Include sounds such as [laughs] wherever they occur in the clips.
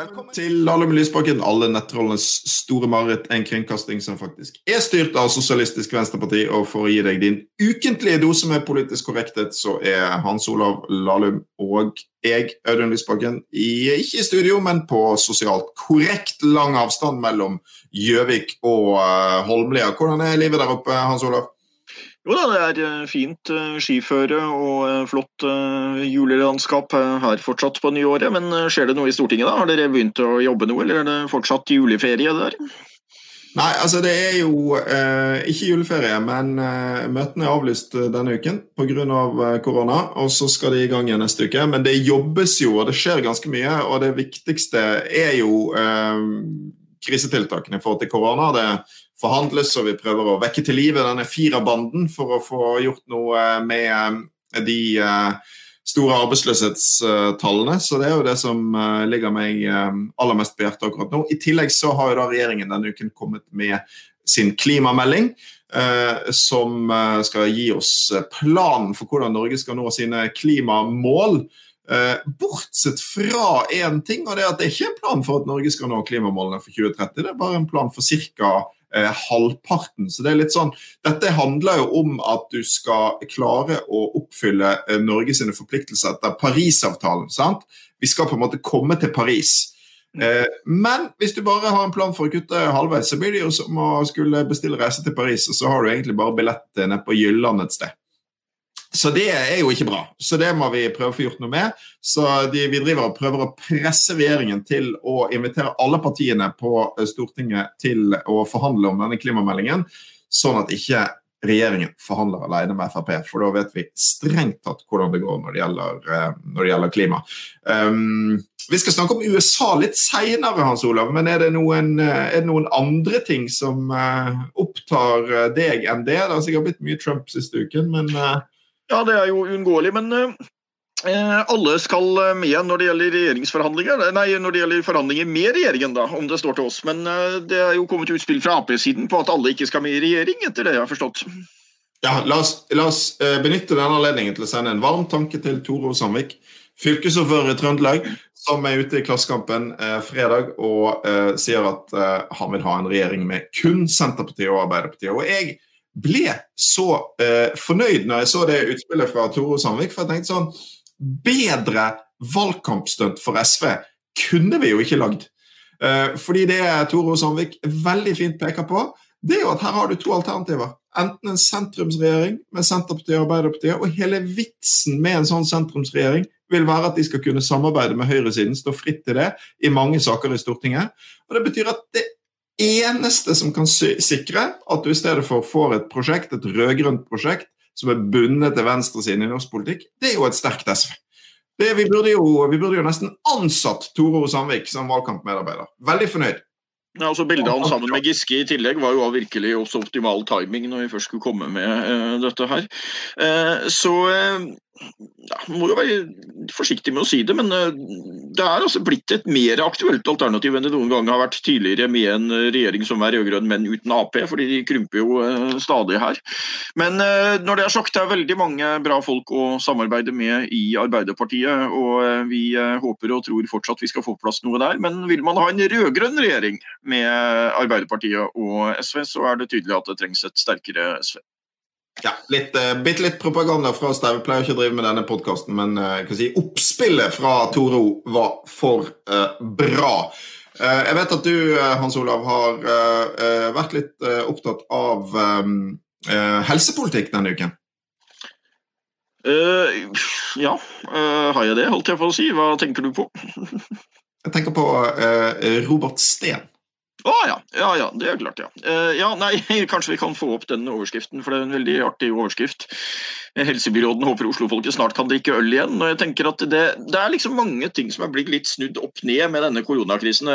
Velkommen til Lahlum Lysbakken, alle nettrollenes store mareritt. En kringkasting som faktisk er styrt av Sosialistisk Venstreparti. Og for å gi deg din ukentlige dose med politisk korrekthet, så er Hans Olav Lahlum og jeg, Audun Lysbakken, i, ikke i studio, men på sosialt korrekt lang avstand mellom Gjøvik og uh, Holmlia. Hvordan er livet der oppe, Hans Olav? Jo da, det er eh, fint eh, skiføre og eh, flott julelandskap her fortsatt på nyåret. Men skjer det noe i Stortinget da? Har dere begynt å jobbe noe, eller er det fortsatt juleferie der? Nei, altså det er jo eh, ikke juleferie, men eh, møtene er avlyst denne uken pga. Av korona. Og så skal de i gang igjen neste uke. Men det jobbes jo, og det skjer ganske mye. Og det viktigste er jo eh, krisetiltakene i forhold til korona. Det forhandles, og vi prøver å vekke til live denne firerbanden for å få gjort noe med eh, de eh, store arbeidsløshetstallene. Så det er jo det som eh, ligger meg aller mest på hjertet akkurat nå. I tillegg så har jo da regjeringen denne uken kommet med sin klimamelding. som skal gi oss planen for hvordan Norge skal nå sine klimamål. bortsett fra én ting, og det er at det ikke er en plan for at Norge skal nå klimamålene for 2030. Det er bare en plan for ca eh, halvparten. Så det er litt sånn, Dette handler jo om at du skal klare å oppfylle eh, sine forpliktelser etter Parisavtalen. sant? Vi skal på en måte komme til Paris. Mm. Eh, men hvis du bare har en plan for å kutte halvveis, så blir det jo som å skulle bestille reise til Paris, og så har du egentlig bare billett ned på Jylland et sted. Så det er jo ikke bra. Så det må vi prøve å få gjort noe med. Så de, vi driver og prøver å presse regjeringen til å invitere alle partiene på eh, Stortinget til å forhandle om denne klimameldingen, sånn at ikke regjeringen forhandler alene med Frp, for da vet vi strengt tatt hvordan det går når det gjelder, eh, når det gjelder klima. Um, vi skal snakke om USA litt seinere, Hans Olav, men er det, noen, eh, er det noen andre ting som uh, opptar deg enn det? Det har sikkert blitt mye Trump siste uken, men ja, det er jo uunngåelig. Men eh, alle skal eh, med når det gjelder regjeringsforhandlinger. Nei, når det gjelder forhandlinger med regjeringen, da, om det står til oss. Men eh, det er jo kommet utspill fra Ap-siden på at alle ikke skal med i regjering, etter det jeg har forstått. Ja, La oss, la oss benytte denne anledningen til å sende en varm tanke til Tore Sandvik, fylkesordfører i Trøndelag, som er ute i Klassekampen eh, fredag og eh, sier at han vil ha en regjering med kun Senterpartiet og Arbeiderpartiet. Og jeg ble så eh, fornøyd når jeg så det utspillet fra Tore Sandvik. For jeg tenkte sånn Bedre valgkampstunt for SV kunne vi jo ikke lagd. Eh, fordi det Tore Sandvik veldig fint peker på, det er jo at her har du to alternativer. Enten en sentrumsregjering med Senterpartiet og Arbeiderpartiet, og hele vitsen med en sånn sentrumsregjering vil være at de skal kunne samarbeide med høyresiden, stå fritt til det i mange saker i Stortinget. Og Det betyr at det eneste som kan sikre at du i stedet for får et prosjekt, et rød-grønt prosjekt, som er bundet til venstresiden i norsk politikk, det er jo et sterkt SV. Det, vi, burde jo, vi, burde jo, nesten ansatt Tore O. Sandvik som valgkampmedarbeider. Veldig fornøyd. Ja, altså Bildet av han sammen med Giske i tillegg var jo virkelig også optimal timing når vi først skulle komme med uh, dette her. Uh, så uh, ja, må jo være forsiktig med å si det, men uh, det er altså blitt et mer aktuelt alternativ enn det noen gang har vært tidligere med en regjering som er rød-grønn, men uten Ap, fordi de krymper jo stadig her. Men når det er sagt, det er veldig mange bra folk å samarbeide med i Arbeiderpartiet, og vi håper og tror fortsatt vi skal få på plass noe der. Men vil man ha en rød-grønn regjering med Arbeiderpartiet og SV, så er det tydelig at det trengs et sterkere SV. Ja, litt, uh, Bitte litt propaganda fra oss der. Vi pleier ikke å drive med denne podkasten, men uh, si, oppspillet fra Toro var for uh, bra. Uh, jeg vet at du, Hans Olav, har vært litt opptatt av um, helsepolitikk denne uken. ja, har jeg det, holdt jeg på å si. Hva tenker du på? [laughs] jeg tenker på Robert Steen. Å ah, ja. ja. Ja, det er klart, ja. Uh, ja. Nei, [laughs] kanskje vi kan få opp den overskriften, for det er en veldig artig overskrift. Helsebyråden håper Oslofolket snart kan drikke øl igjen. og jeg tenker at det, det, er liksom mange ting som er blitt litt snudd opp ned med denne koronakrisen.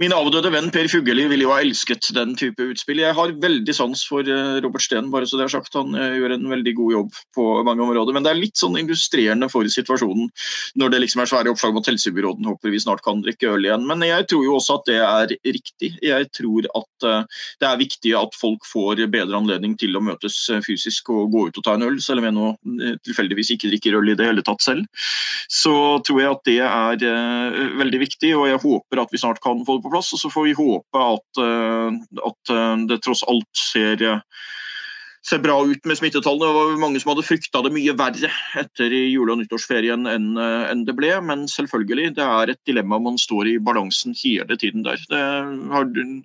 Min avdøde venn Per Fugelli ville jo ha elsket den type utspill. Jeg har veldig sans for eh, Robert Steen, bare så det er sagt. Han eh, gjør en veldig god jobb på mange områder. Men det er litt sånn illustrerende for situasjonen når det liksom er svære oppslag mot Helsebyråden håper vi snart kan drikke øl igjen. Men jeg tror jo også at det er riktig. Jeg tror at eh, det er viktig at folk får bedre anledning til å møtes fysisk og gå ut og ta en øl øl, selv om jeg nå eh, tilfeldigvis ikke drikker øl i det hele tatt selv. Så tror jeg at det er uh, veldig viktig, og jeg håper at vi snart kan få det på plass. Og så får vi håpe at, uh, at det tross alt ser ser bra ut med smittetallene. Det var mange som hadde frykta det mye verre etter jule- og nyttårsferien eh, enn det ble. Men selvfølgelig, det er et dilemma man står i balansen hele tiden der. Det har en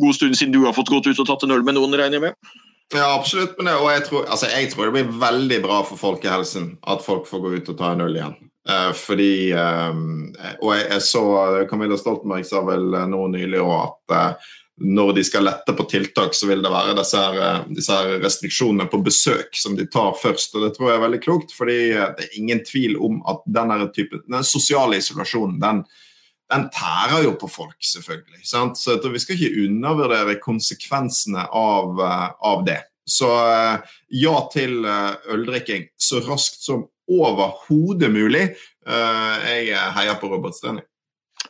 god stund siden du har fått gått ut og tatt en øl med noen, regner jeg med? Ja, absolutt. Men det, og jeg tror, altså, jeg tror, det blir veldig bra for folkehelsen at folk får gå ut og ta en øl igjen. Eh, fordi eh, Og jeg, jeg, så Camilla Stoltenberg sa vel nå nylig òg at eh, når de skal lette på tiltak, så vil det være disse, her, eh, disse her restriksjonene på besøk som de tar først. og Det tror jeg er veldig klokt, fordi eh, det er ingen tvil om at denne typen, den sosiale isolasjonen den, den tærer jo på folk, selvfølgelig. Sant? Så jeg tror Vi skal ikke undervurdere konsekvensene av, eh, av det. Så ja til øldrikking så raskt som overhodet mulig. Jeg heier på Robert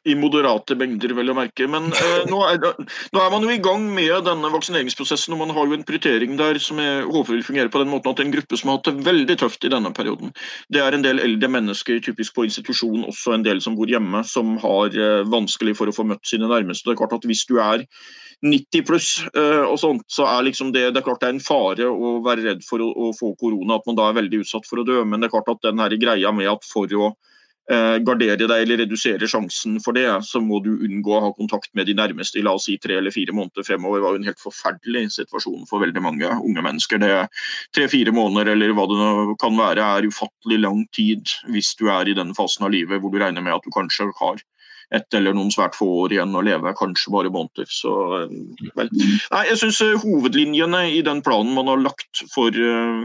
i moderate mengder, vel å merke. Men eh, nå, er, nå, er, man jo i gang med denne vaksineringsprosessen, og man har jo en prioritering der som jeg håper vil fungere på den måten at en gruppe som har hatt det veldig tøft i denne perioden, det er en del eldre mennesker, typisk på institusjon, også en del som bor hjemme, som har eh, vanskelig for å få møtt sine nærmeste. Det er klart at Hvis du er 90 pluss eh, og sånt, så er liksom det, det er klart det er en fare å være redd for å, å få korona, at man da er veldig utsatt for å dø. Men det er klart at den her greia med at for å gardere deg eller redusere sjansen for det, så må du unngå å ha kontakt med de nærmeste i la oss si tre eller fire måneder fremover. Det var jo en helt forferdelig situasjon for veldig mange unge mennesker. det Tre-fire måneder eller hva det kan være, er ufattelig lang tid hvis du er i den fasen av livet hvor du regner med at du kanskje har ett eller noen svært få år igjen å leve, kanskje bare måneder. Så, eh. Nei, jeg synes eh, Hovedlinjene i den planen man har lagt for,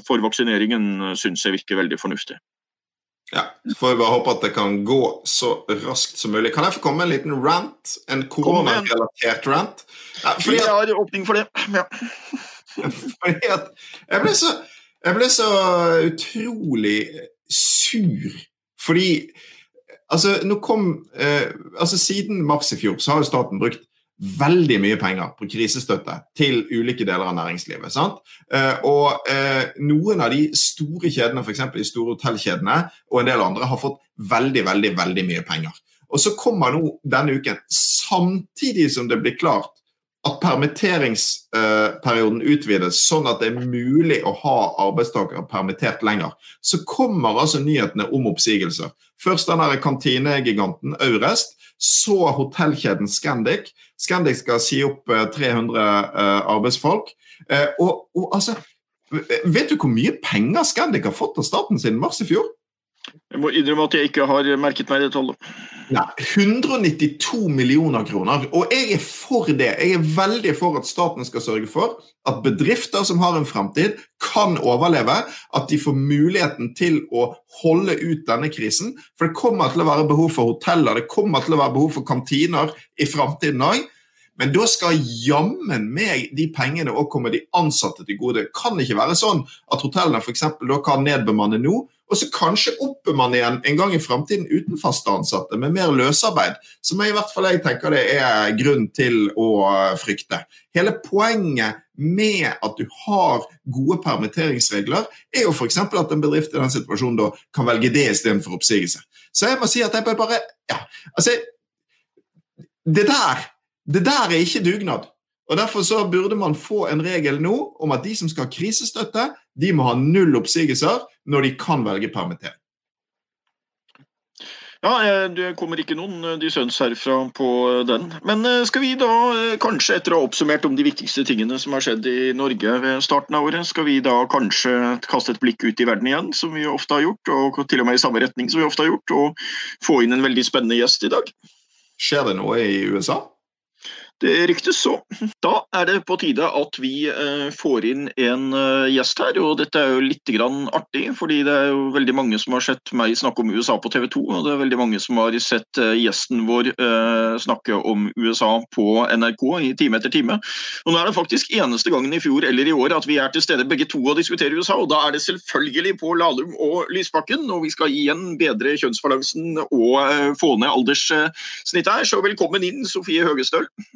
for vaksineringen, synes jeg virker veldig fornuftig. Ja, Får vi bare håpe at det kan gå så raskt som mulig. Kan jeg få komme med en liten rant? En koronarelatert rant? Ja, fordi at, jeg har åpning for det. Ja. [laughs] fordi at jeg ble, så, jeg ble så utrolig sur fordi Altså, nå kom eh, altså Siden mars i fjor så har jo staten brukt veldig mye penger på krisestøtte til ulike deler av næringslivet. Sant? Eh, og eh, noen av de store kjedene, f.eks. de store hotellkjedene og en del andre, har fått veldig, veldig, veldig mye penger. Og så kommer nå denne uken, samtidig som det blir klart at permitteringsperioden utvides sånn at det er mulig å ha arbeidstakere permittert lenger, så kommer altså nyhetene om oppsigelser. Først den kantinegiganten Aurest, så hotellkjeden Scandic. Scandic skal si opp 300 eh, eh, arbeidsfolk. Eh, og, og altså Vet du hvor mye penger Scandic har fått av staten siden mars i fjor? Jeg må innrømme at jeg ikke har merket meg det tallet. Nei, 192 millioner kroner. Og jeg er for det. Jeg er veldig for at staten skal sørge for at bedrifter som har en framtid, kan overleve. At de får muligheten til å holde ut denne krisen. For det kommer til å være behov for hoteller, det kommer til å være behov for kantiner i framtiden òg. Men da skal jammen meg de pengene òg komme de ansatte til gode. Det kan ikke være sånn at hotellene eksempel, da kan nedbemanne nå, og så kanskje opper man igjen en gang i framtiden uten faste ansatte, med mer løsarbeid. Som jeg i hvert fall jeg tenker det er grunn til å frykte. Hele poenget med at du har gode permitteringsregler, er jo f.eks. at en bedrift i den situasjonen da kan velge det istedenfor oppsigelse. Så jeg må si at jeg bare ja, altså, Det der det der er ikke dugnad. Og Derfor så burde man få en regel nå om at de som skal ha krisestøtte, de må ha null oppsigelser når de kan velge permittering. Ja, Det kommer ikke noen eh, dissens herfra på den. Men eh, skal vi da, eh, kanskje etter å ha oppsummert om de viktigste tingene som har skjedd i Norge ved starten av året, skal vi da kanskje kaste et blikk ut i verden igjen, som vi ofte har gjort, og til og med i samme retning som vi ofte har gjort, og få inn en veldig spennende gjest i dag? Skjer det noe i USA? Det ryktes så. Da er det på tide at vi eh, får inn en eh, gjest her. og Dette er jo litt artig, fordi det er jo veldig mange som har sett meg snakke om USA på TV 2. Og det er veldig mange som har sett eh, gjesten vår snakke om USA på NRK i time etter time. Og Nå er det faktisk eneste gangen i fjor eller i år at vi er til stede begge to og diskuterer USA. og Da er det selvfølgelig på Lahlum og Lysbakken. Og vi skal igjen bedre kjønnsbalansen og få ned alderssnittet her. Så velkommen inn, Sofie Høgestøl.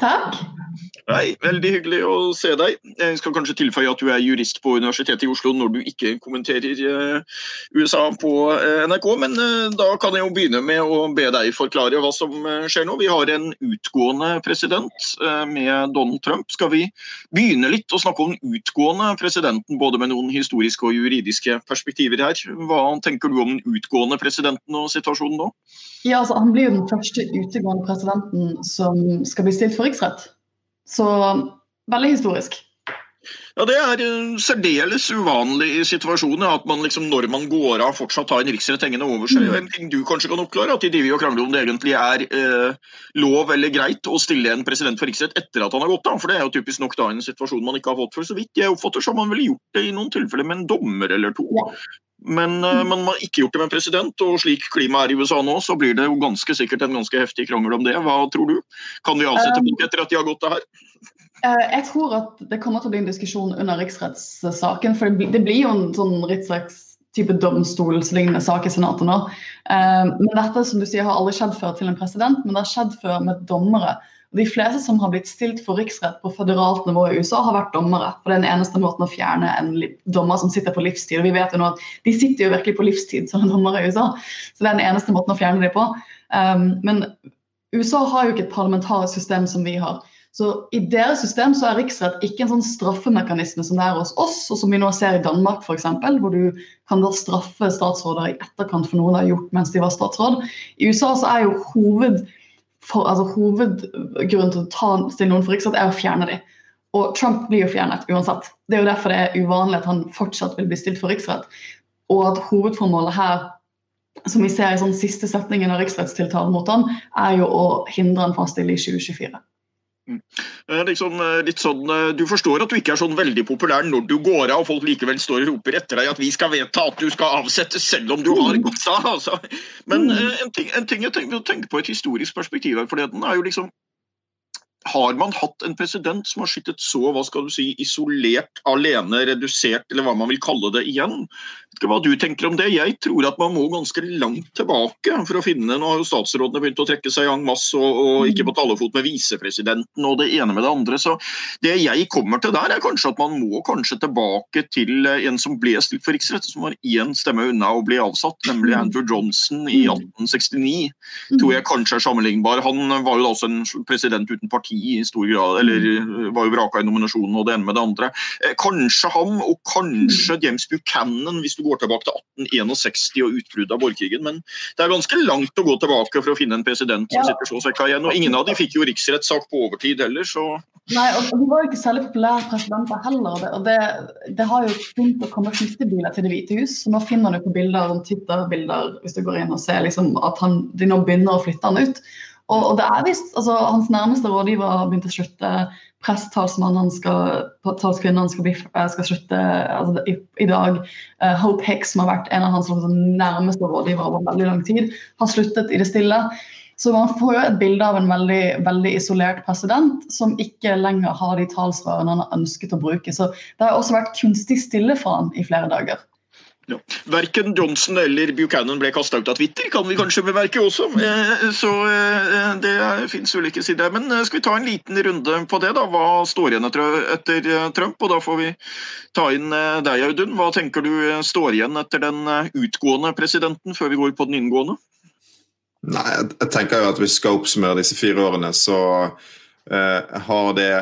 Takk. Hei, veldig hyggelig å se deg. Jeg skal kanskje tilføye at du er jurist på Universitetet i Oslo når du ikke kommenterer uh, USA på uh, NRK, men uh, da kan jeg jo begynne med å be deg forklare hva som skjer nå. Vi har en utgående president med Donald Trump. Skal vi begynne litt å snakke om den utgående presidenten, både med noen historiske og juridiske perspektiver her? Hva tenker du om den utgående presidenten og situasjonen nå? Ja, altså Han blir jo den første utegående presidenten som skal bli stilt for riksrett. Så veldig historisk. Ja, Det er særdeles uvanlig i situasjoner at man liksom, når man går av, fortsatt har en riksrett hengende over seg. Mm. En ting du kanskje kan oppklare, at de driver og krangler om det egentlig er eh, lov eller greit å stille en president for riksrett etter at han har gått av. For det er jo typisk nok da en situasjon man ikke har fått for. Så vidt jeg oppfatter så har man vel gjort det i noen tilfeller med en dommer eller to. Ja. Men eh, man har ikke gjort det med en president, og slik klimaet er i USA nå, så blir det jo ganske sikkert en ganske heftig krangel om det. Hva tror du? Kan vi avsette folk etter at de har gått av her? Uh, jeg tror at det kommer til å bli en diskusjon under riksrettssaken. For det, blir jo en sånn riksrettstype domstolslignende sak i Senatet nå. Uh, men dette som du sier, har aldri skjedd før til en president, men det har skjedd før med dommere. De fleste som har blitt stilt for riksrett på føderalt nivå i USA, har vært dommere. For det er den eneste måten å fjerne en dommer som sitter på livstid. Og vi vet jo nå at De sitter jo virkelig på livstid som dommere i USA, så det er den eneste måten å fjerne dem på. Um, men USA har jo ikke et parlamentarisk system som vi har. Så I deres system så er riksrett ikke en sånn straffemekanisme som det er hos oss, og som vi nå ser i Danmark f.eks., hvor du kan da straffe statsråder i etterkant for noe de har gjort mens de var statsråd. I USA så er jo hoved for, altså, Hovedgrunnen til å ta, stille noen for riksrett er å fjerne dem. Og Trump blir jo fjernet uansett. Det er jo derfor det er uvanlig at han fortsatt vil bli stilt for riksrett. Og at hovedformålet her, som vi ser i sånn siste setningen av riksrettstiltalen mot han, er jo å hindre han fra å stille i 2024. Mm. Eh, liksom, eh, litt sånn, eh, du forstår at du ikke er sånn veldig populær når du går av og folk likevel står og roper etter deg at vi skal vedta at du skal avsettes selv om du har gått av. Altså. Men en ting, en ting jeg tenker, tenker, på et historisk perspektiv her, for den er jo liksom har man hatt en president som har sittet så hva skal du si, isolert, alene, redusert, eller hva man vil kalle det igjen? Ikke hva du tenker om det? Jeg tror at man må ganske langt tilbake for å finne Nå har jo statsrådene begynt å trekke seg en masse, og, og ikke på talefot med visepresidenten og det ene med det andre. Så det jeg kommer til der, er kanskje at man må kanskje tilbake til en som ble stilt for riksrett, som var én stemme unna å bli avsatt, nemlig Andrew Johnson i 1869. Tror jeg kanskje er sammenlignbar. Han var jo da også en president uten parti i stor grad, eller mm. var jo vraka i nominasjonen og det ene med det andre. Eh, kanskje ham, og kanskje mm. James Buchanan, hvis du går tilbake til 1861 og utbruddet av borgerkrigen. Men det er ganske langt å gå tilbake for å finne en president som ja. sitter så svekka igjen. Og ingen av de fikk jo riksrettssak på overtid heller, så Nei, og de var jo ikke særlig populære presidenter heller. Og det, det har jo begynt å komme flyttebiler til Det hvite hus. så Nå finner du på bilder, Twitter-bilder hvis du går inn og ser liksom, at han, de nå begynner å flytte han ut. Og, og, det er visst, altså Hans nærmeste rådgiver har begynt å slutte. Presstalsmannen skal, skal, eh, skal slutte altså, i, i, dag. Uh, Hope Hicks, som har vært en av hans liksom, nærmeste rådgivere over veldig lang tid, har sluttet i det stille. Så man får jo et bilde av en veldig, veldig isolert president som ikke lenger har de talsvarene han har ønsket å bruke. Så det har også vært kunstig stille for ham i flere dager. Ja. Verken Johnson eller Buchanan ble kasta ut av Twitter, kan vi kanskje bemerke også. Eh, så eh, det fins ulike sider. Men eh, skal vi ta en liten runde på det? da? Hva står igjen etter, Trump? Og da får vi ta inn deg, Audun. Hva tenker du står igjen etter den utgående presidenten, før vi går på den inngående? Nei, jeg tenker jo at Hvis vi skal oppsummere disse fire årene, så har det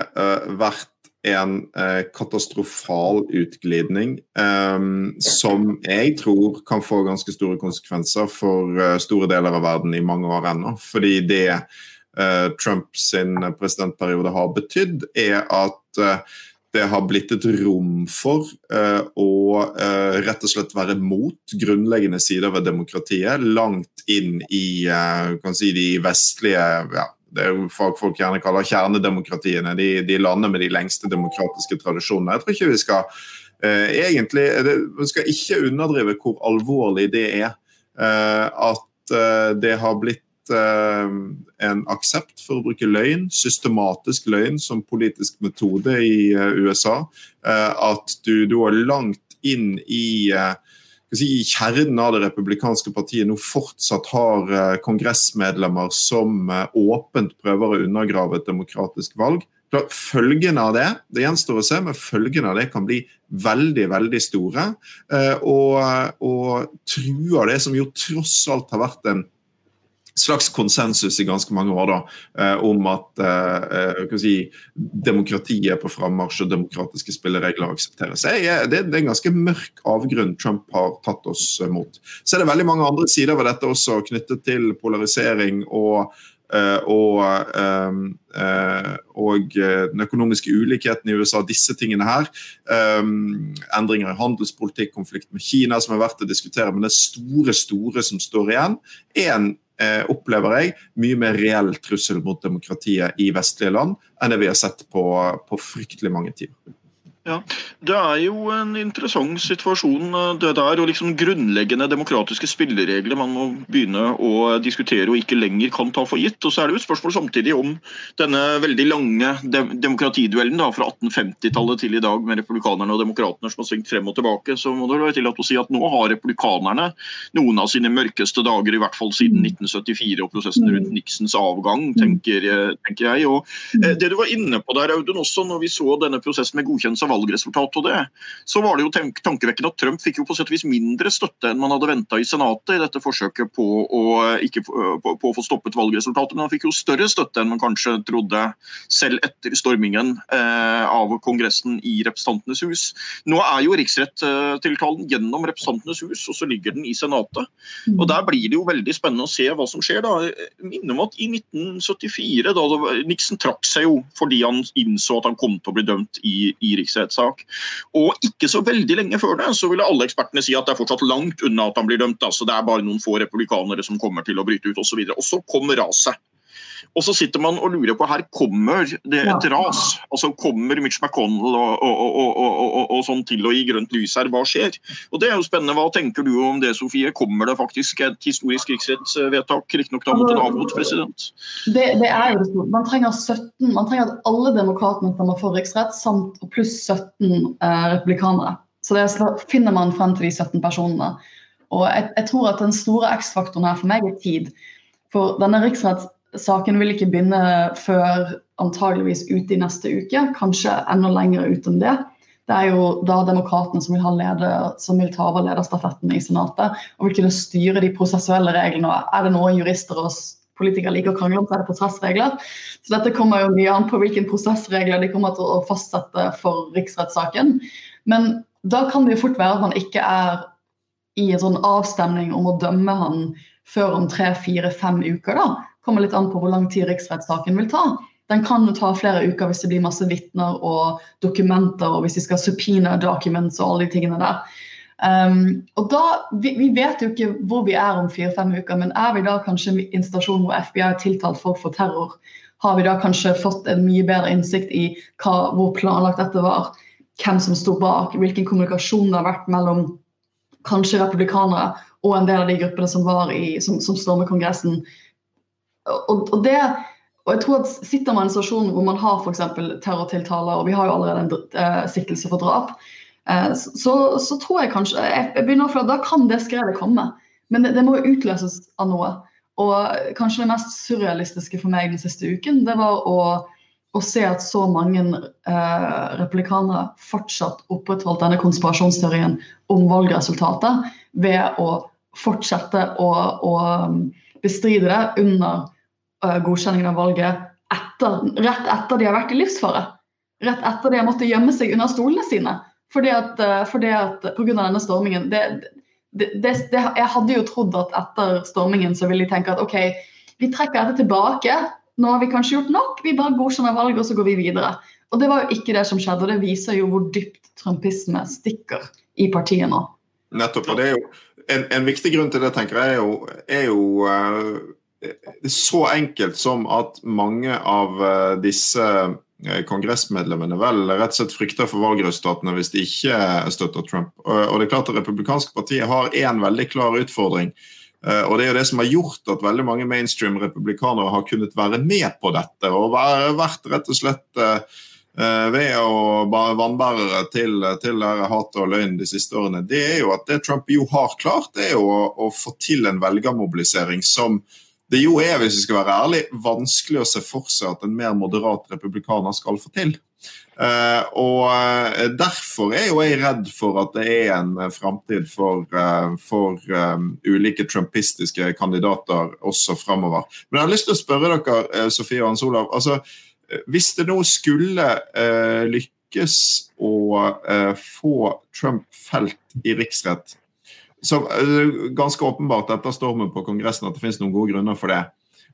vært en eh, katastrofal utglidning eh, som jeg tror kan få ganske store konsekvenser for eh, store deler av verden i mange år ennå. Fordi det eh, Trumps presidentperiode har betydd, er at eh, det har blitt et rom for uh, å uh, rett og slett være mot grunnleggende sider ved demokratiet, langt inn i si, de vestlige ja, det er jo fagfolk gjerne kaller kjernedemokratiene, de, de landene med de lengste demokratiske tradisjonene. Jeg tror ikke vi skal eh, egentlig det, Vi skal ikke underdrive hvor alvorlig det er. Eh, at eh, det har blitt en aksept for å bruke løgn, systematisk løgn, som politisk metode i USA. At du da langt inn i si, kjernen av det republikanske partiet nå fortsatt har eh, kongressmedlemmer som eh, åpent prøver å undergrave et demokratisk valg. Følgene av det det gjenstår å se, men følgene av det kan bli veldig veldig store. Og, og truer det som jo tross alt har vært en slags konsensus i ganske mange år da, om at eh, si, demokratiet er på frammarsj og demokratiske spilleregler aksepteres. Jeg, det, er en ganske mørk avgrunn Trump har tatt oss mot. Så er det veldig mange andre sider ved dette også knyttet til polarisering og Eh, og, ehm, eh, og, den økonomiske ulikheten i USA, disse tingene her. Ehm, endringer i handelspolitikk, konflikt med Kina som er verdt å diskutere. Men det store, store som står igjen, er en eh, opplever jeg, mye mer reell trussel mot demokratiet i vestlige land enn det vi har sett på, på fryktelig mange tider. Ja, Det er jo en interessant situasjon eh, det der, og liksom grunnleggende demokratiske spilleregler man må begynne å diskutere og ikke lenger kan ta for gitt. Og så er det jo et spørsmål samtidig om denne veldig lange demokratiduellen da, fra 1850-tallet til i dag med republikanerne og demokratene som har svingt frem og tilbake. Så må det være tillatt å si at nå har republikanerne noen av sine mørkeste dager, i hvert fall siden 1974 og prosessen rundt Nixons avgang, tenker, tenker jeg. Og eh, Det du var inne på der, Audun, også når vi så denne prosessen med godkjennelse av valgresultat og det, så var det jo tankevekkende at Trump fikk jo på sett og vis mindre støtte enn man hadde venta i Senatet i dette forsøket på å, ikke, på, på å få stoppet valgresultatet. Men han fikk jo større støtte enn man kanskje trodde selv etter stormingen eh, av Kongressen i Representantenes hus. Nå er jo riksrettiltalen gjennom Representantenes hus, og så ligger den i Senatet. Og Der blir det jo veldig spennende å se hva som skjer. da. Minner om at I 1974, da Nixon trakk seg jo fordi han innså at han kom til å bli dømt i, i riksrettsalen rettssak. Og ikke så veldig lenge før det så ville alle ekspertene si at det er fortsatt langt unna at han blir dømt. altså Det er bare noen få republikanere som kommer til å bryte ut osv. Og, og så kom raset. Og så sitter man og lurer på her kommer det et ras. altså Kommer Mitch McConnell og, og, og, og, sånn til å gi grønt lys her? Hva skjer? Og Det er jo spennende. Hva tenker du om det, Sofie? Kommer det faktisk et historisk riksrettsvedtak? Riktignok da mot en avgått president? Det, det, er jo det Man trenger 17, man trenger at alle demokratene stemmer for riksrett, samt pluss 17 eh, republikanere. Så det finner man frem til de 17 personene. Og jeg, jeg tror at den store X-faktoren her for meg er tid. For denne riksretts Saken vil ikke begynne før antageligvis ute i neste uke, kanskje enda lenger ut enn det. Det er jo da demokratene som vil, leder, som vil ta over lederstafetten i Senatet og vil kunne styre de prosessuelle reglene. Er det noe jurister og politikere liker å krangle om, så er det prosessregler. Så dette kommer jo mye an på hvilke prosessregler de kommer til å fastsette for riksrettssaken. Men da kan det jo fort være at man ikke er i en sånn avstemning om å dømme han før om tre, fire, fem uker. da kommer litt an på hvor lang tid riksrettssaken vil ta. Den kan jo ta flere uker hvis det blir masse vitner og dokumenter, og hvis de skal subpoena documents og alle de tingene der. Um, og da, vi, vi, vet jo ikke hvor vi er om fire-fem uker, men er vi da kanskje i en stasjon hvor FBI har tiltalt folk for terror? Har vi da kanskje fått en mye bedre innsikt i hva, hvor planlagt dette var? Hvem som sto bak? Hvilken kommunikasjon det har vært mellom kanskje republikanere og en del av de gruppene som, var i, som, som stormet Kongressen og, og, det, og jeg tror at Sitter man i en situasjon hvor man har f.eks. terrortiltaler, og vi har jo allerede en uh, siktelse for drap, uh, så, så, tror jeg kanskje jeg, jeg begynner for Da kan det skredet komme. Men det, det må jo utløses av noe. Og kanskje det mest surrealistiske for meg den siste uken, det var å, å se at så mange eh, republikanere fortsatt opprettholdt denne konspirasjonsteorien om valgresultatet ved å fortsette å, å bestride det under godkjenningen av valget etter, rett etter de har vært i livsfare. Rett etter de har måttet gjemme seg under stolene sine fordi at, uh, fordi at pga. denne stormingen. Det, det, det, jeg hadde jo trodd at etter stormingen så ville de tenke at OK, vi trekker dette tilbake. Nå har vi kanskje gjort nok, vi bare godkjenner valget og så går vi videre. Og Det var jo ikke det som skjedde, og det viser jo hvor dypt trumpisme stikker i partiet nå. Nettopp. og det er jo en, en, viktig grunn til det tenker jeg er jo, er jo uh, så enkelt som at mange av uh, disse uh, kongressmedlemmene vel rett og slett frykter for valgresultatene hvis de ikke støtter Trump. Og, det er klart at Det republikanske partiet har én veldig klar utfordring. og Det er jo det som har gjort at veldig mange mainstream republikanere har kunnet være med på dette og vært rett og slett Eh, ved å vannbærere til, til hat og løgn de siste årene, det er jo at det Trump jo har klart, det er jo å, å få til en velgermobilisering som det jo er, hvis vi skal være ærlig, vanskelig å se for seg at en mer moderat republikaner skal få til. Uh, og uh, Derfor er jo jeg redd for at det er en uh, framtid for, uh, for um, ulike trumpistiske kandidater også framover. Men jeg har lyst til å spørre dere, Sofie og Hans Olav. altså Hvis det nå skulle lykkes å få Trump felt i riksrett så Ganske åpenbart etter stormen på Kongressen at det finnes noen gode grunner for det.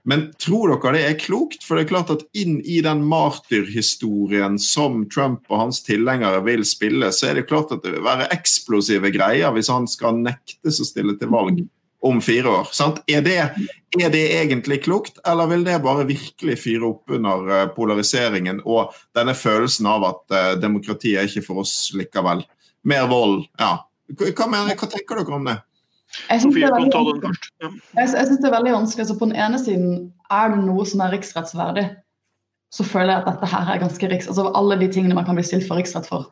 Men tror dere det er klokt? For det er klart at inn i den martyrhistorien som Trump og hans tilhengere vil spille, så er det klart at det vil være eksplosive greier hvis han skal nektes å stille til valg om fire år. Er det, er, det, egentlig klokt, eller vil det bare virkelig fyre opp under eh, polariseringen og denne følelsen av at uh, demokratiet er ikke for oss likevel? Mer vold, ja. Hva, mener, hva tenker dere om det? Jeg syns det, ja. det, er veldig vanskelig. Altså, på den ene siden er det noe som er riksrettsverdig. Så føler jeg at dette her er ganske riks... Altså alle de tingene man kan bli stilt for riksrett for.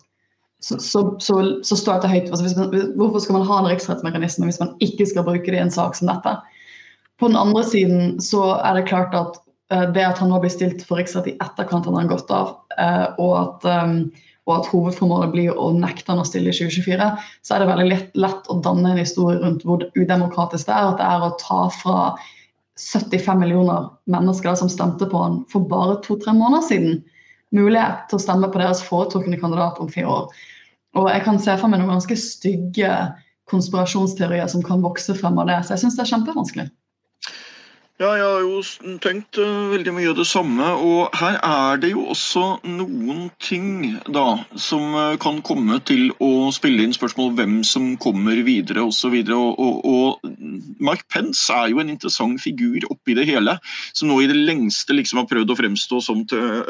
Så, så, så, så står dette høyt. Altså, man, hvorfor skal man ha en riksrettsmekanisme hvis man ikke skal bruke det i en sak som dette? På den andre siden så er det klart at uh, det at han nå blir stilt for riksrett i etterkant han har gått av, uh, og at um, og at hovedformålet blir å nekte han å stille i 2024, så er det veldig lett, lett, å danne en historie rundt hvor udemokratisk det er. At det er å ta fra 75 millioner mennesker som stemte på han for bare to-tre måneder siden, mulighet til å stemme på deres foretrukne kandidat om fire år. Og jeg kan se for meg noen ganske stygge konspirasjonsteorier som kan vokse frem av det. Så jeg syns det er kjempevanskelig. Ja, jeg har jo tenkt uh, veldig mye av det samme. Og her er det jo også noen ting da som uh, kan komme til å spille inn spørsmål hvem som kommer videre osv. Og, og, og, og Mike Pence er jo en interessant figur oppi det hele. Som nå i det lengste liksom har prøvd å fremstå som,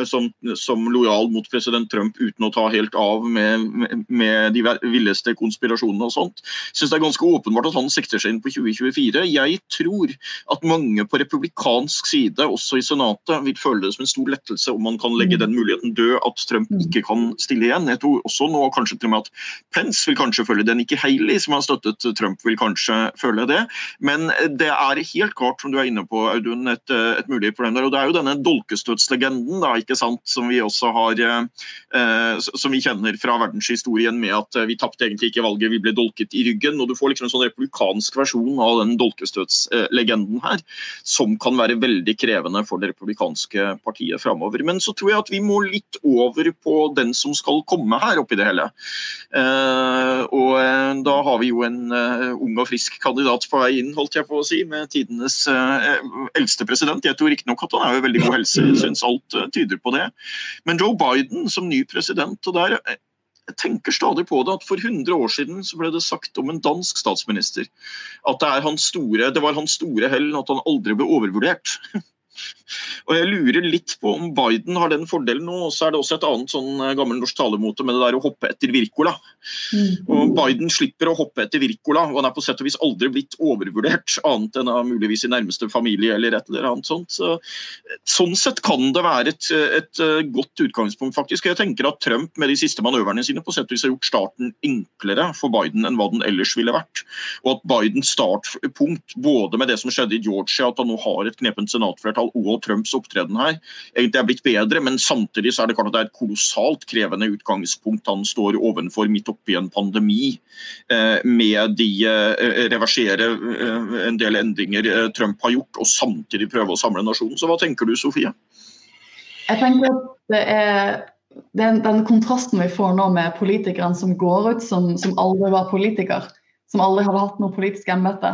som, som lojal mot president Trump uten å ta helt av med, med de villeste konspirasjonene og sånt. Syns det er ganske åpenbart at han sikter seg inn på 2024. Jeg tror at mange på republikansk side, også i Senatet, vil føle det som en stor lettelse om man kan legge mm. den muligheten død at Trump mm. ikke kan stille igjen. Jeg tror også nå kanskje til og med at Pence vil kanskje føle det. Nikki Haley, som har støttet Trump, vil kanskje føle det. Men det er helt klart, som du er inne på, Audun, et, et mulig problem der. Og det er jo denne dolkestøtslegenden da, ikke sant, som vi også har eh, som vi kjenner fra verdenshistorien med at vi tapte egentlig ikke valget, vi ble dolket i ryggen. og Du får liksom en sånn republikansk versjon av den dolkestøtslegenden her som kan være veldig krevende for det republikanske partiet framover. Men så tror jeg at vi må litt over på den som skal komme her oppi det hele. Uh, og uh, da har vi jo en uh, ung og frisk kandidat på vei inn, holdt jeg på å si, med tidenes eldste president. Jeg tror riktignok at han er jo veldig god helse, syns alt tyder på det. Men Joe Biden som ny president, og der jeg tenker stadig på det at For 100 år siden så ble det sagt om en dansk statsminister at det, store, det var hans store hell at han aldri ble overvurdert. [laughs] Og jeg lurer litt på om Biden har den fordelen nå. Og så er det også et annet sånn eh, gammel norsk talemote med det der å hoppe etter Wirkola. Mm. Og Biden slipper å hoppe etter Wirkola, og han er på sett og vis aldri blitt overvurdert. Annet enn av muligvis i nærmeste familie eller et eller annet sånt. Så, sånn sett kan det være et, et, eh, godt utgangspunkt, faktisk. Jeg tenker at Trump med de siste manøverne sine på sett og vis har gjort starten enklere for Biden enn hva den ellers ville vært. Og at Bidens startpunkt, både med det som skjedde i Georgia, at han nå har et knepent senatflertall, og Trumps opptreden her egentlig er blitt bedre, men samtidig så er det klart at det er et kolossalt krevende utgangspunkt han står ovenfor midt oppi en pandemi, eh, med de eh, reversere eh, en del endringer Trump har gjort, og samtidig prøve å samle nasjonen. Så hva tenker du, Sofie? Jeg tenker at det er den, den, kontrasten vi får nå med politikerne som går ut som, som aldri var politiker, som aldri hadde hatt noe politisk embete,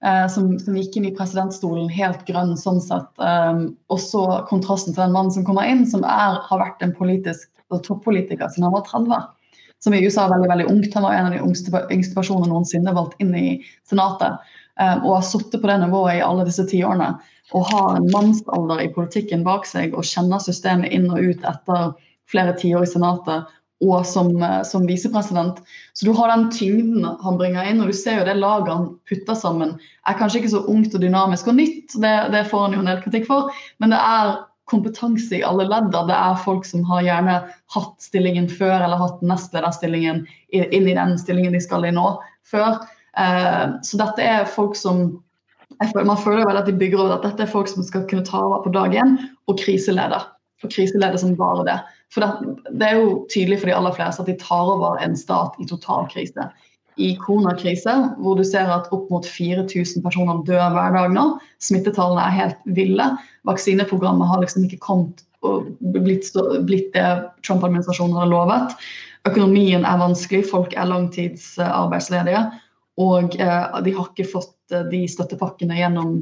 som, som, gikk inn i presidentstolen helt grønn sånn sett. Um, og så kontrasten til den mannen som kommer inn, som er, har vært en politisk toppolitiker siden han var 30. Som i USA er veldig veldig ungt. Han var en av de yngste, yngste personene noensinne valgt inn i Senatet. Um, og har sittet på det nivået i alle disse tiårene. Og har en mannsalder i politikken bak seg og kjenner systemet inn og ut etter flere tiår i Senatet og som, eh, som visepresident. Så du har den tyngden han bringer inn, og du ser jo det laget han putter sammen. er kanskje ikke så ungt og dynamisk og nytt, det, det får han jo en del kritikk for, men det er kompetanse i alle ledder. Det er folk som har gjerne hatt stillingen før, eller hatt nestlederstillingen inn i den stillingen de skal i nå, før. Eh, så dette er folk som man føler vel at de bygger over at dette er folk som skal kunne ta over på dag én, og kriseleder. Og kriseleder som bare det. For det, det, er jo tydelig for de aller fleste at de tar over en stat i total krise. I koronakrise, hvor du ser at opp mot 4000 personer dør hver dag nå. Smittetallene er helt ville. Vaksineprogrammet har liksom ikke kommet og blitt, blitt det Trump-administrasjonen hadde lovet. Økonomien er vanskelig, folk er langtidsarbeidsledige. Og eh, de har ikke fått eh, de støttepakkene gjennom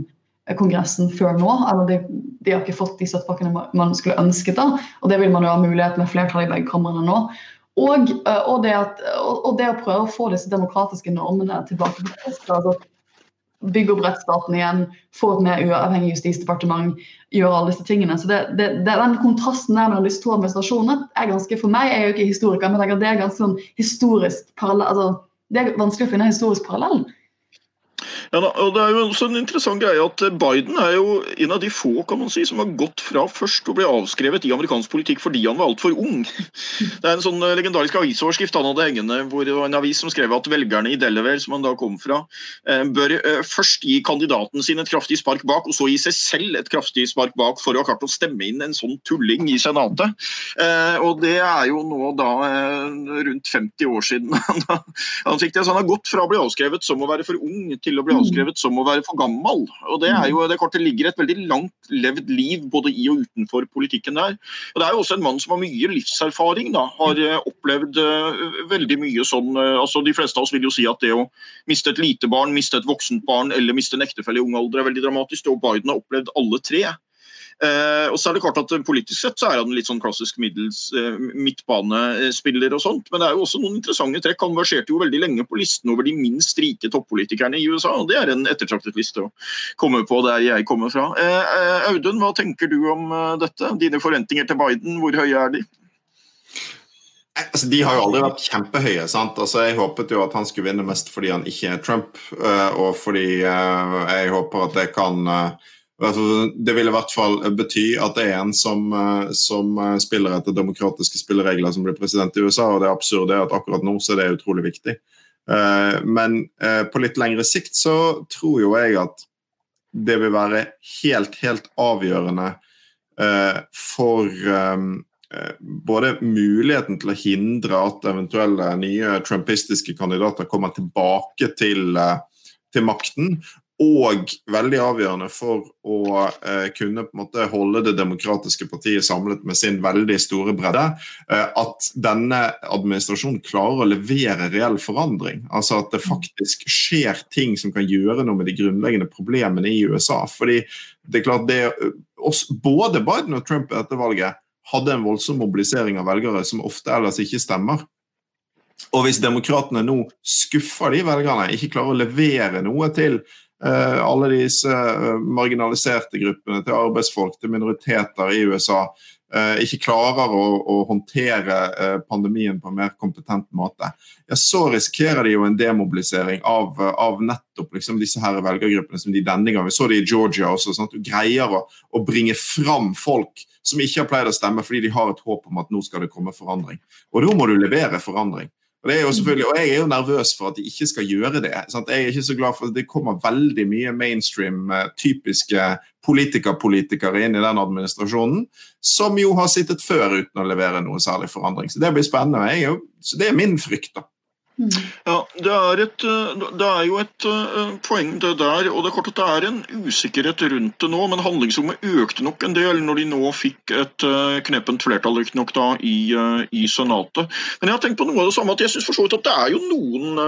Kongressen før nå. eller de, de, har ikke fått de støttepakkene man skulle ønsket. da, og Det vil man jo ha mulighet med flertall i begge kamrene nå. Og, og, det at, og, det å prøve å få disse demokratiske normene tilbake på plass. Altså, bygge opp rettsstaten igjen, få et mer uavhengig justisdepartement, gjøre alle disse tingene. Så det, det, Den kontrasten der mellom disse to administrasjonene er ganske for meg, jeg er jo ikke historiker, men det er ganske sånn historisk parallell. Altså, det er vanskelig å finne historisk parallell. Ja, og Det er jo også en interessant greie at Biden er jo en av de få kan man si, som har gått fra først å bli avskrevet i amerikansk politikk fordi han var altfor ung. Det er en sånn eh, legendarisk avisoverskrift han hadde hengende, hvor det var en avis som skrev at velgerne i Delaware, som han da kom fra, eh, bør eh, først gi kandidaten sin et kraftig spark bak, og så gi seg selv et kraftig spark bak for å ha klart å stemme inn en sånn tulling i Senatet. Og det er jo nå da rundt 50 år siden [laughs] han fikk det. Så han har gått fra å bli avskrevet som å være for ung til å bli avskrevet som å være for gammel. Og Det er jo, det kortet ligger et veldig langt levd liv både i og utenfor politikken der. Og Det er jo også en mann som har mye livserfaring. da, Har eh, opplevd uh, veldig mye sånn uh, altså De fleste av oss vil jo si at det å miste et lite barn, miste et voksent barn eller miste en ektefelle i ung alder er veldig dramatisk. Og Biden har opplevd alle tre. Eh, og så er det klart at Politisk sett så er han litt sånn klassisk middels eh, midtbanespiller, og sånt, men det er jo også noen interessante trekk. Han verserte jo veldig lenge på listen over de minst rike toppolitikerne i USA, og det er en ettertraktet liste å komme på der jeg kommer fra. Eh, eh Audun, hva tenker du om eh, dette? Dine forventninger til Biden, hvor høye er de? Altså, de har jo aldri vært kjempehøye. sant? Altså, Jeg håpet jo at han skulle vinne mest fordi han ikke er Trump, og fordi jeg håper at det kan det vil i hvert fall bety at det er en som, eh, som, eh, spiller etter demokratiske spilleregler som blir president i USA, og det absurde er at akkurat nå så er det utrolig viktig. Eh, men på litt lengre sikt så tror jo jeg at det vil være helt, helt avgjørende for både muligheten til å hindre at eventuelle nye trumpistiske kandidater kommer tilbake til, til makten, og veldig avgjørende for å eh, kunne på en måte holde det demokratiske partiet samlet med sin veldig store bredde, eh, at denne administrasjonen klarer å levere reell forandring. Altså at det faktisk skjer ting som kan gjøre noe med de grunnleggende problemene i USA. Fordi det er klart det, oss, Både Biden og Trump etter valget hadde en voldsom mobilisering av velgere som ofte ellers ikke stemmer. Og hvis demokratene nå skuffer de velgerne, ikke klarer å levere noe til Eh, alle disse eh, marginaliserte gruppene, til arbeidsfolk, til minoriteter i USA, eh, ikke klarer å, å håndtere pandemien på en mer kompetent måte, ja, så risikerer de jo en demobilisering av, av nettopp liksom disse her velgergruppene som de denne gang Vi så det i Georgia også. sånn at Du greier å, å bringe fram folk som ikke har pleid å stemme fordi de har et håp om at nå skal det komme forandring. Og da må du levere forandring. Og, det er jo selvfølgelig, og jeg er jo nervøs for at de ikke skal gjøre det. Sant? Jeg er ikke så glad for at Det kommer veldig mye mainstream, eh, typiske politikerpolitikere inn i den administrasjonen, som jo har sittet før uten å levere noe særlig forandring. Så det blir spennende. Jo, så det er min frykt. da. Mm. Ja, det er, et, eh, det er, jo et uh, poeng det der. og Det er klart at det er en usikkerhet rundt det nå, men handlingsrommet økte nok en del når de nå fikk et uh, knepent flertall nok da i, i, Senatet. Men jeg har tenkt på noe av det samme, at jeg synes for så vidt at det er jo noen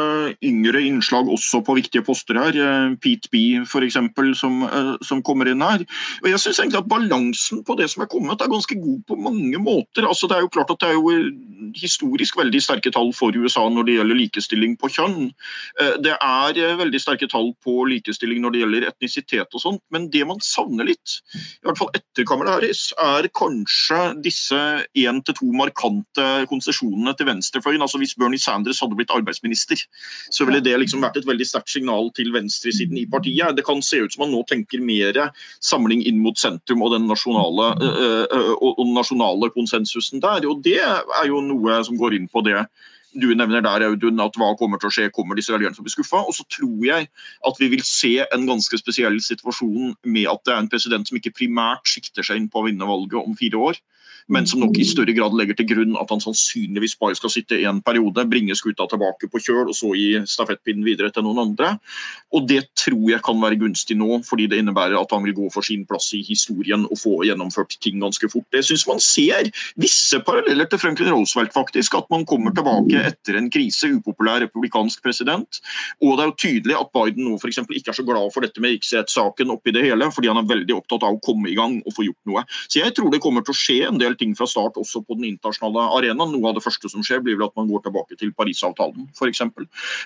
yngre innslag også på viktige poster her. Pete B f.eks. Som, som kommer inn her. Og jeg synes egentlig at Balansen på det som er kommet, er ganske god på mange måter. Altså Det er jo klart at det er jo historisk veldig sterke tall for USA når det gjelder likestilling på kjønn. Eh, det er eh, veldig sterke tall på likestilling når det gjelder etnisitet og sånt, men det man savner litt, i hvert fall etter Kamala Harris, er kanskje disse én til to markante konsesjonene til venstrefløyen. Altså hvis Bernie Sanders hadde blitt arbeidsminister, så ville det liksom vært et veldig sterkt signal til venstresiden i partiet. Det kan se ut som man nå tenker mer samling inn mot sentrum og den nasjonale, øh, og nasjonale konsensusen der. og Det er jo noe som går inn på det du nevner der, Audun, at hva kommer til å skje, kommer disse velgerne til å bli skuffa? Og så tror jeg at vi vil se en ganske spesiell situasjon med at det er en president som ikke primært sikter seg inn på å vinne valget om fire år men som nok i større grad legger til grunn at han sannsynligvis bare skal sitte en periode, bringe skuta tilbake på kjøl og så gi stafettpinnen videre til noen andre. Og Det tror jeg kan være gunstig nå, fordi det innebærer at han vil gå for sin plass i historien og få gjennomført ting ganske fort. Jeg syns man ser visse paralleller til Franklin Roosevelt, faktisk. At man kommer tilbake etter en krise, upopulær republikansk president. Og det er jo tydelig at Biden nå f.eks. ikke er så glad for dette med riksrettssaken oppi det hele, fordi han er veldig opptatt av å komme i gang og få gjort noe. Så jeg tror det kommer til å skje en del ting fra start også på den internasjonale arenaen. Noe av det første som skjer, blir vel at man går tilbake til Parisavtalen f.eks.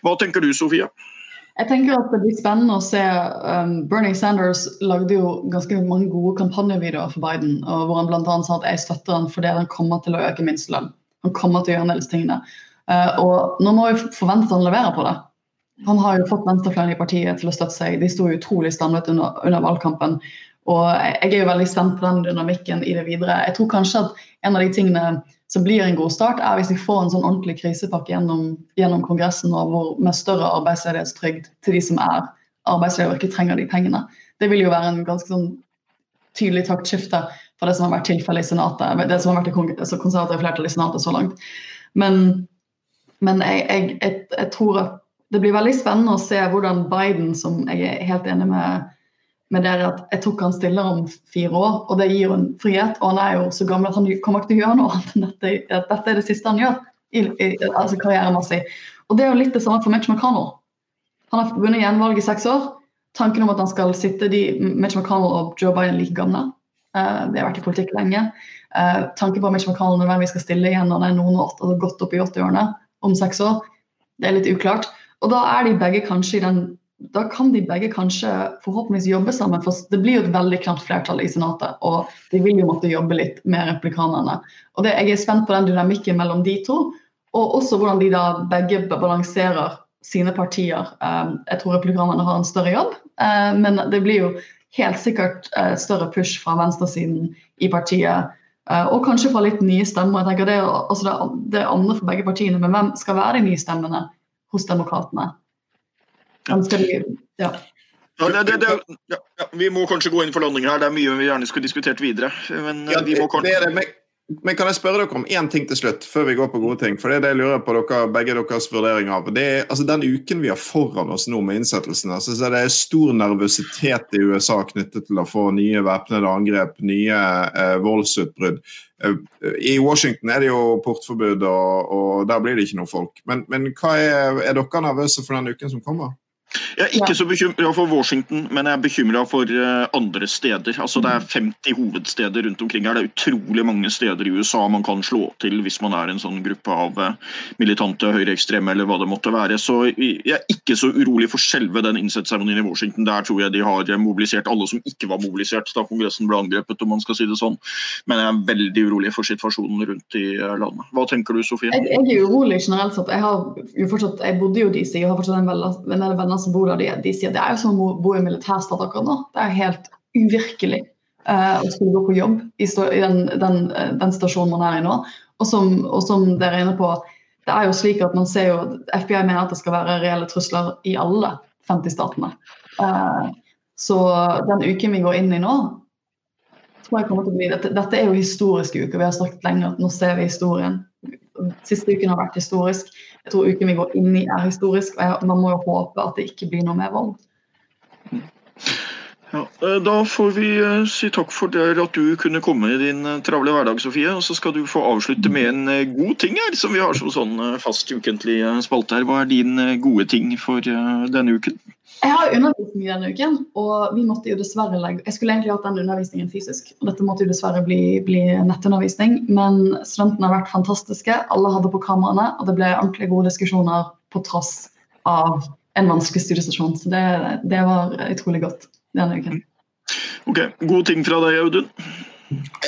Hva tenker du, Sofie? Jeg tenker at Det blir spennende å se. Um, Bernie Sanders lagde jo ganske mange gode kampanjevideoer for Biden, hvor han bl.a. sa at jeg støtter han fordi han kommer til å øke minstelønn. Han kommer til å gjøre en del tingene. Uh, og Nå må vi forvente at han leverer på det. Han har jo fått venstrefløyen i partiet til å støtte seg. De sto utrolig stamlet under, under valgkampen. Og jeg er jo veldig spent på den dynamikken i det videre. Jeg tror kanskje at en av de tingene som blir en god start, er hvis vi får en sånn ordentlig krisepakke gjennom, gjennom Kongressen og hvor, med større arbeidsledighetstrygd til de som er arbeidsledige og ikke trenger de pengene. Det vil jo være en ganske sånn tydelig taktskifte fra det som har vært tilfellet i Senatet, det som har vært det altså konservative flertallet i Senatet så langt. Men, men jeg, jeg, jeg, jeg tror at det blir veldig spennende å se hvordan Biden, som jeg er helt enig med men det er at jeg ikke han stiller om fire år, og det gir en frihet. Og han er jo så gammel at han kommer ikke til å gjøre noe [laughs] annet enn dette, at dette er det siste han gjør. I, i, altså karrieremessig. Og det er jo litt det samme for Mitch McConnell. Han har vunnet gjenvalg i seks år. Tanken om at han skal sitte de, Mitch McConnell og Joe Biden like gamle. Uh, det har vært i politikk lenge. Uh, tanken på Mitch McConnell nødvendigvis skal stille igjen når han er noen år, altså godt opp i 80-årene om seks år, det er litt uklart. Og da er de begge kanskje i den da kan de begge kanskje forhåpentligvis jobbe sammen. For det blir jo et veldig knapt flertall i Senatet, og de vil jo måtte jobbe litt med replikanerne. Og det, Jeg er spent på den dynamikken mellom de to, og også hvordan de da begge balanserer sine partier. Um, jeg tror replikanerne har en større jobb, uh, men det blir jo helt sikkert uh, større push fra venstresiden i partiet. Og kanskje fra litt nye stemmer. jeg tenker Det, altså det, det er andre for begge partiene, men hvem skal være de nye stemmene hos demokratene? Ja. Ja, det, det, det, ja, vi må kanskje gå inn for landing her. Det er mye vi gjerne skulle diskutert videre. Men ja, vi må kanskje... Men, men, kan jeg spørre dere om én ting til slutt, før vi går på gode ting? For det er det jeg lurer på dere, begge deres vurdering av. Det er, altså Den uken vi har foran oss nå med innsettelsene, altså, så det er stor nervøsitet i USA knyttet til å få nye væpnede angrep, nye eh, voldsutbrudd. Eh, I Washington er det jo portforbud, og, og der blir det ikke noe folk. Men, men er, er dere nervøse for den uken som kommer? Jeg er ikke så bekymra for Washington, men jeg er bekymra for eh, andre steder. Altså Det er 50 hovedsteder rundt omkring her. Det er utrolig mange steder i USA man kan slå til hvis man er en sånn gruppe av eh, militante høyreekstreme eller hva det måtte være. Så jeg er ikke så urolig for selve den innsettseremonien i Washington. Der tror jeg de har mobilisert alle som ikke var mobilisert da Kongressen ble angrepet, om man skal si det sånn. Men jeg er veldig urolig for situasjonen rundt i eh, landet. Hva tenker du, Sofie? Jeg, jeg er urolig generelt sett. Jeg, har fortsatt, jeg bodde jo i DC, og har fortsatt en del venner som bor der, de, de, sier det er jo som å bo i militærstat akkurat nå. Det er helt uvirkelig uh, å skulle gå på jobb i, i den, den, den, stasjonen man er i nå. Og som, og som, dere er inne på, det er jo slik at man ser jo FBI mener at det skal være reelle trusler i alle 50 statene. Uh, så den uken vi går inn i nå, tror jeg kommer til å bli Dette, dette er jo historiske uker. Vi har snakket lenge at nå ser vi historien. Siste uken har vært historisk. Jeg tror uken vi går inn i er historisk, og man må jo håpe at det ikke blir noe mer vold. Ja, eh, da får vi eh, si takk for det at du kunne komme i din eh, travle hverdag, Sofie. Og så skal du få avslutte med en god ting her, som vi har som sånn fast ukentlig spalte her. Hva er din gode ting for denne uken? Jeg har undervisning denne uken, og vi måtte jo dessverre legge Jeg skulle egentlig hatt den undervisningen fysisk, og dette måtte jo dessverre bli, bli nettundervisning. Men studentene har vært fantastiske, alle hadde på kameraene, og det ble ordentlig gode diskusjoner på tross av en vanskelig studiestasjon. Så det, det var utrolig godt denne uken. Ok, God ting fra deg, Audun?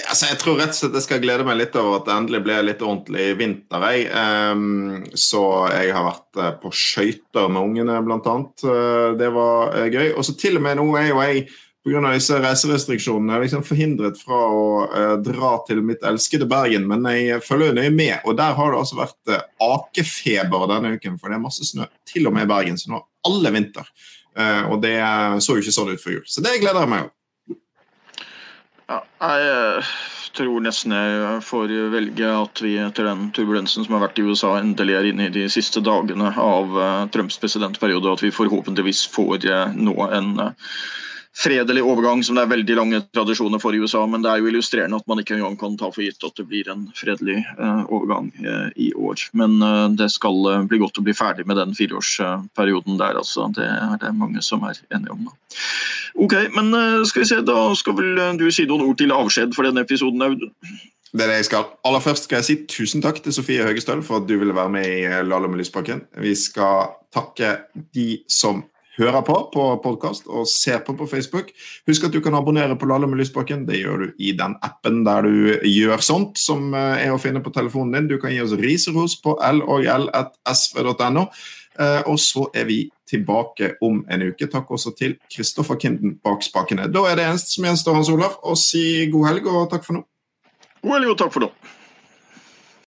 Altså, jeg tror rett og slett jeg skal glede meg litt over at det endelig ble litt ordentlig vinter. Jeg. Um, så jeg har vært uh, på skøyter med ungene, blant annet. Uh, det var uh, gøy. Og så til og med nå er jo jeg pga. disse reiserestriksjonene liksom forhindret fra å uh, dra til mitt elskede Bergen, men jeg følger nøye med. Og der har det altså vært uh, akefeber denne uken, for det er masse snø. Til og med i Bergen, så nå er alle vinter. Uh, og det så jo ikke sånn ut før jul. Så det gleder jeg meg over. Ja, jeg tror nesten jeg får velge at vi etter den turbulensen som har vært i USA, endelig er inne i de siste dagene av Trumps presidentperiode, og at vi forhåpentligvis får nå en fredelig overgang, som det er veldig lange tradisjoner for i USA. Men det er jo illustrerende at man ikke engang kan ta for gitt at det blir en fredelig uh, overgang uh, i år. Men uh, det skal bli godt å bli ferdig med den fireårsperioden der, altså. Det er det mange som er enige om. Da. Ok, men skal vi se, da skal vel du si noen ord til avskjed for denne episoden, Audun? Det er det jeg skal. Aller først skal jeg si tusen takk til Sofie Høgestøl for at du ville være med i Lalle med Lysbakken. Vi skal takke de som hører på på podkast og ser på på Facebook. Husk at du kan abonnere på Lalle med Lysbakken. Det gjør du i den appen der du gjør sånt, som eh, er å finne på telefonen din. Du kan gi oss riseros på l-og-l-sv.no. Eh, og så er vi tilbake om en uke. Takk også til Kristoffer Kinden bak spakene. Da er det eneste som gjenstår, Hans Olav, å si god helg og takk for nå. God helg og takk for nå.